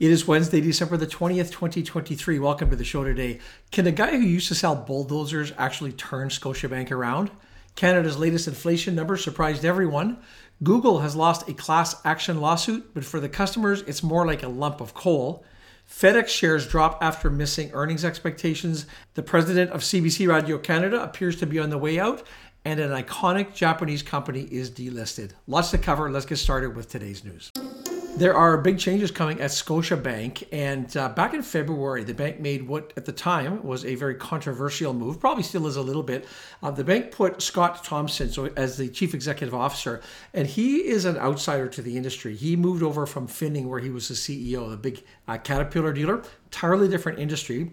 It is Wednesday, December the 20th, 2023. Welcome to the show today. Can a guy who used to sell bulldozers actually turn Scotiabank around? Canada's latest inflation number surprised everyone. Google has lost a class action lawsuit, but for the customers, it's more like a lump of coal. FedEx shares drop after missing earnings expectations. The president of CBC Radio Canada appears to be on the way out, and an iconic Japanese company is delisted. Lots to cover. Let's get started with today's news. There are big changes coming at Scotiabank. And uh, back in February, the bank made what at the time was a very controversial move, probably still is a little bit. Uh, the bank put Scott Thomson so, as the chief executive officer, and he is an outsider to the industry. He moved over from Finning, where he was the CEO, the big uh, Caterpillar dealer, entirely different industry.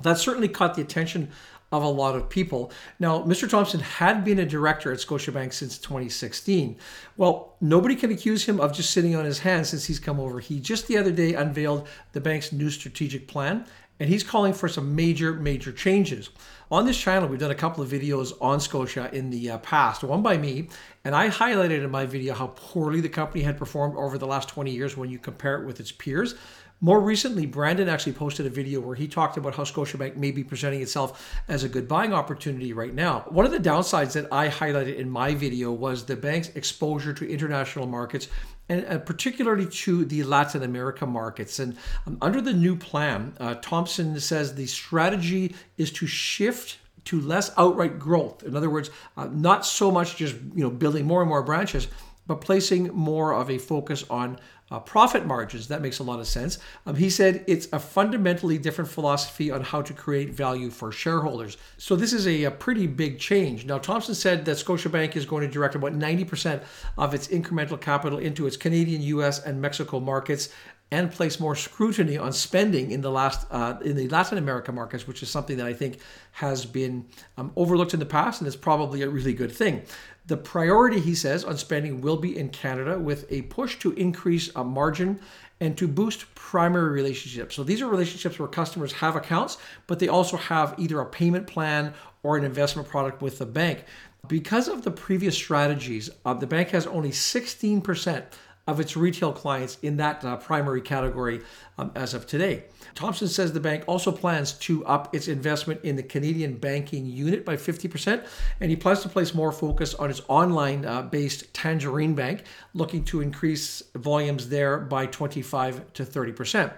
That certainly caught the attention of a lot of people. Now, Mr. Thomson had been a director at Scotiabank since 2016. Well, nobody can accuse him of just sitting on his hands since he's come over. He just the other day unveiled the bank's new strategic plan, and he's calling for some major, major changes. On this channel, we've done a couple of videos on Scotia in the uh, past, one by me, and I highlighted in my video how poorly the company had performed over the last 20 years when you compare it with its peers. More recently, Brandon actually posted a video where he talked about how Scotiabank may be presenting itself as a good buying opportunity right now. One of the downsides that I highlighted in my video was the bank's exposure to international markets and uh, particularly to the Latin America markets. And um, under the new plan, uh, Thomson says the strategy is to shift to less outright growth. In other words, uh, not so much just you know building more and more branches, but placing more of a focus on uh, profit margins. That makes a lot of sense. Um, he said it's a fundamentally different philosophy on how to create value for shareholders. So this is a, a pretty big change. Now, Thomson said that Scotiabank is going to direct about 90% of its incremental capital into its Canadian, U.S., and Mexico markets and place more scrutiny on spending in the last uh, in the Latin America markets, which is something that I think has been um, overlooked in the past, and is probably a really good thing. The priority, he says, on spending will be in Canada with a push to increase a margin and to boost primary relationships. So these are relationships where customers have accounts, but they also have either a payment plan or an investment product with the bank. Because of the previous strategies, uh, the bank has only 16% of its retail clients in that uh, primary category um, as of today. Thomson says the bank also plans to up its investment in the Canadian banking unit by 50%, and he plans to place more focus on its online uh, based Tangerine Bank, looking to increase volumes there by 25 to 30%.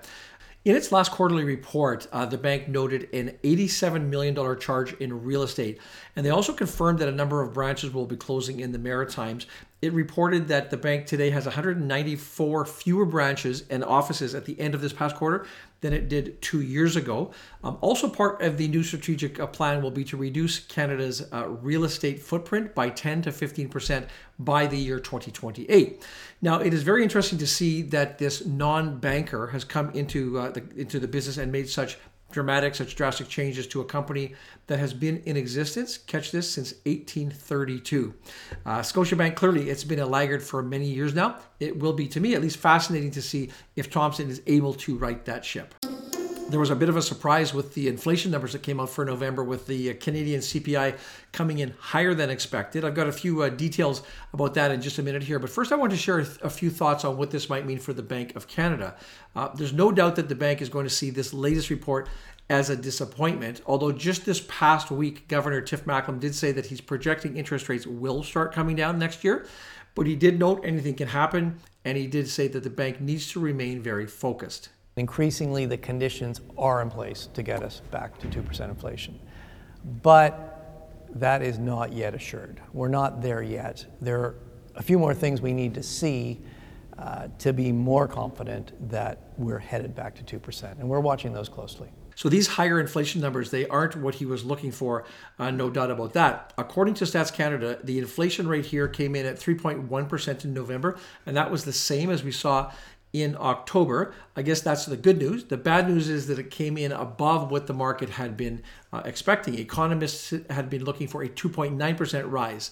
In its last quarterly report, uh, the bank noted an $87 million charge in real estate. And they also confirmed that a number of branches will be closing in the Maritimes. It reported that the bank today has 194 fewer branches and offices at the end of this past quarter than it did two years ago. Um, also, part of the new strategic uh, plan will be to reduce Canada's uh, real estate footprint by 10 to 15 percent by the year 2028. Now, it is very interesting to see that this non-banker has come into uh, the, into the business and made such dramatic, such drastic changes to a company that has been in existence, catch this, since 1832. Uh, Scotiabank, clearly, it's been a laggard for many years now. It will be, to me at least, fascinating to see if Thomson is able to right that ship. There was a bit of a surprise with the inflation numbers that came out for November, with the uh, Canadian CPI coming in higher than expected. I've got a few uh, details about that in just a minute here. But first, I want to share a few thoughts on what this might mean for the Bank of Canada. Uh, there's no doubt that the bank is going to see this latest report as a disappointment. Although just this past week, Governor Tiff Macklem did say that he's projecting interest rates will start coming down next year. But he did note anything can happen, and he did say that the bank needs to remain very focused. Increasingly, the conditions are in place to get us back to 2% inflation. But that is not yet assured. We're not there yet. There are a few more things we need to see uh, to be more confident that we're headed back to 2%. And we're watching those closely. So these higher inflation numbers, they aren't what he was looking for, uh, no doubt about that. According to Stats Canada, the inflation rate here came in at 3.1% in November, and that was the same as we saw in October. I guess that's the good news. The bad news is that it came in above what the market had been uh, expecting. Economists had been looking for a 2.9% rise.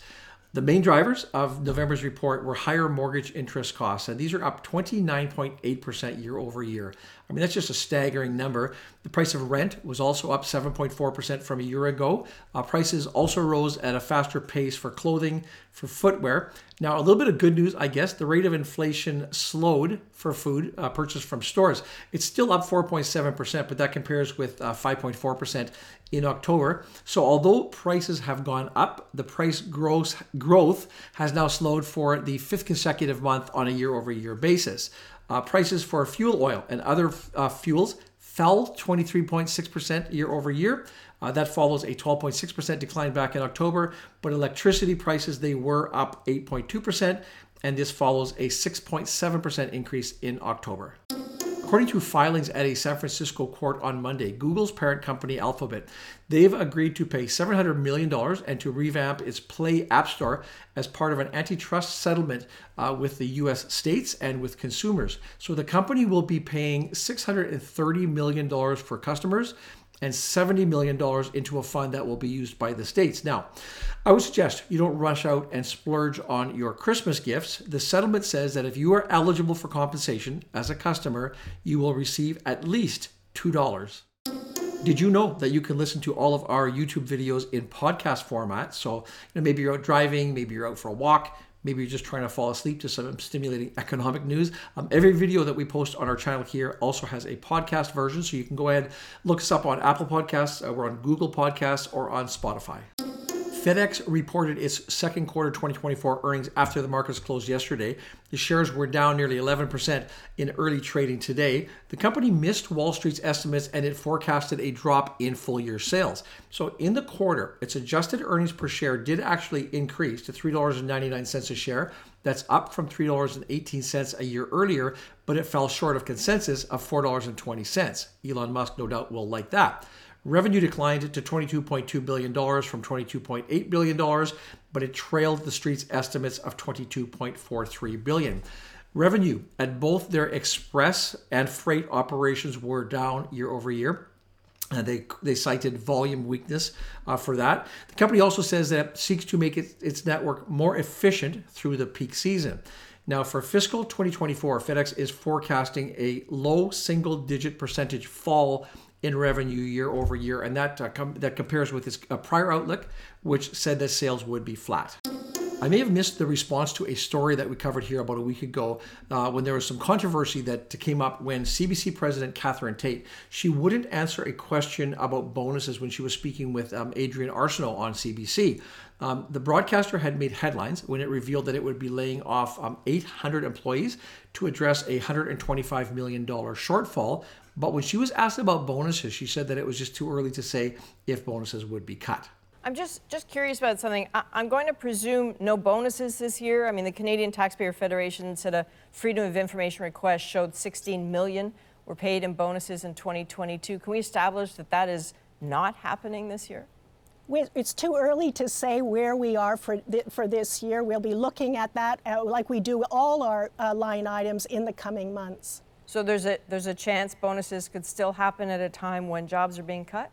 The main drivers of November's report were higher mortgage interest costs, and these are up 29.8% year over year. I mean, that's just a staggering number. The price of rent was also up 7.4% from a year ago. Uh, prices also rose at a faster pace for clothing, for footwear. Now, a little bit of good news, I guess. The rate of inflation slowed for food uh, purchased from stores. It's still up 4.7%, but that compares with uh, 5.4% in October. So, although prices have gone up, the price growth, growth has now slowed for the fifth consecutive month on a year over year basis. Uh, prices for fuel oil and other uh, fuels fell 23.6% year over year. Uh, that follows a 12.6% decline back in October, but electricity prices they were up 8.2%, and this follows a 6.7% increase in October. According to filings at a San Francisco court on Monday, Google's parent company Alphabet, they've agreed to pay $700 million and to revamp its Play App Store as part of an antitrust settlement uh, with the US states and with consumers. So the company will be paying $630 million for customers and $70 million into a fund that will be used by the states. Now, I would suggest you don't rush out and splurge on your Christmas gifts. The settlement says that if you are eligible for compensation as a customer, you will receive at least $2. Did you know that you can listen to all of our YouTube videos in podcast format? So you know, maybe you're out driving, maybe you're out for a walk, maybe you're just trying to fall asleep to some stimulating economic news. Um, every video that we post on our channel here also has a podcast version, so you can go ahead look us up on Apple Podcasts, uh, we're on Google Podcasts, or on Spotify. FedEx reported its second quarter 2024 earnings after the markets closed yesterday. The shares were down nearly 11% in early trading today. The company missed Wall Street's estimates and it forecasted a drop in full year sales. So, in the quarter, its adjusted earnings per share did actually increase to $3.99 a share. That's up from $3.18 a year earlier, but it fell short of consensus of $4.20. Elon Musk, no doubt, will like that. Revenue declined to $22.2 billion from $22.8 billion, but it trailed the street's estimates of 22.43 billion. Revenue at both their express and freight operations were down year over year. Uh, they, they cited volume weakness uh, for that. The company also says that it seeks to make it, its network more efficient through the peak season. Now, for fiscal 2024, FedEx is forecasting a low single digit percentage fall in revenue year over year, and that uh, com- that compares with its uh, prior outlook, which said that sales would be flat. I may have missed the response to a story that we covered here about a week ago uh, when there was some controversy that came up when CBC President Catherine Tait she wouldn't answer a question about bonuses when she was speaking with um, Adrienne Arsenault on CBC. Um, the broadcaster had made headlines when it revealed that it would be laying off um, 800 employees to address a $125 million shortfall but when she was asked about bonuses, she said that it was just too early to say if bonuses would be cut. I'm just, just curious about something. I, am going to presume no bonuses this year. I mean, the Canadian Taxpayer Federation said a Freedom of Information request showed 16 million were paid in bonuses in 2022. Can we establish that that is not happening this year? It's too early to say where we are for, th- for this year. We'll be looking at that uh, like we do all our uh, line items in the coming months. So there's a, there's a chance bonuses could still happen at a time when jobs are being cut?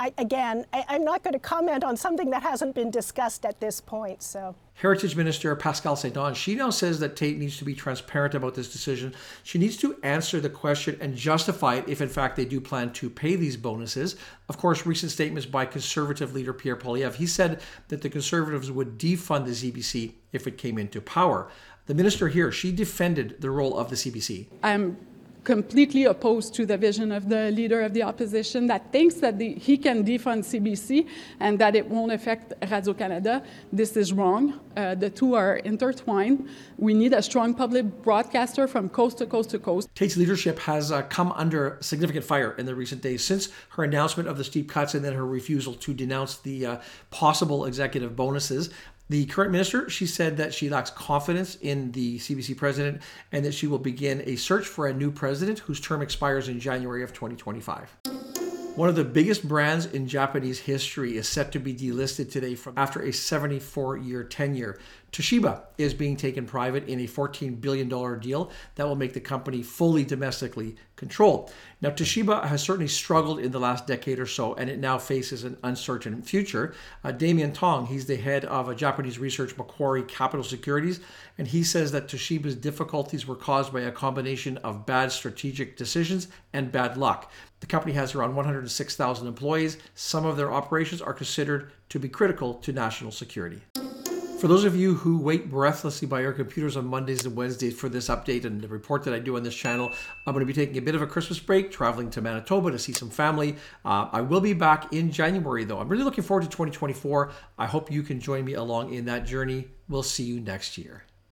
I, again, I, am not going to comment on something that hasn't been discussed at this point. So, Heritage Minister Pascale St-Onge, she now says that Tait needs to be transparent about this decision. She needs to answer the question and justify it if, in fact, they do plan to pay these bonuses. Of course, recent statements by Conservative leader Pierre Poilievre, he said that the Conservatives would defund the CBC if it came into power. The minister here, she defended the role of the CBC. I'm completely opposed to the vision of the leader of the opposition that thinks that the, he can defund CBC and that it won't affect Radio Canada. This is wrong. Uh, the two are intertwined. We need a strong public broadcaster from coast to coast to coast. Tait's leadership has uh, come under significant fire in the recent days since her announcement of the steep cuts and then her refusal to denounce the uh, possible executive bonuses. The current minister, she said that she lacks confidence in the CBC president and that she will begin a search for a new president whose term expires in January of 2025. One of the biggest brands in Japanese history is set to be delisted today from after a 74 year tenure. Toshiba is being taken private in a $14 billion deal that will make the company fully domestically controlled. Now, Toshiba has certainly struggled in the last decade or so, and it now faces an uncertain future. Uh, Damian Thong, he's the head of a Japanese research Macquarie Capital Securities, and he says that Toshiba's difficulties were caused by a combination of bad strategic decisions and bad luck. The company has around 106,000 employees. Some of their operations are considered to be critical to national security. For those of you who wait breathlessly by your computers on Mondays and Wednesdays for this update and the report that I do on this channel, I'm going to be taking a bit of a Christmas break, traveling to Manitoba to see some family. Uh, I will be back in January, though. I'm really looking forward to 2024. I hope you can join me along in that journey. We'll see you next year.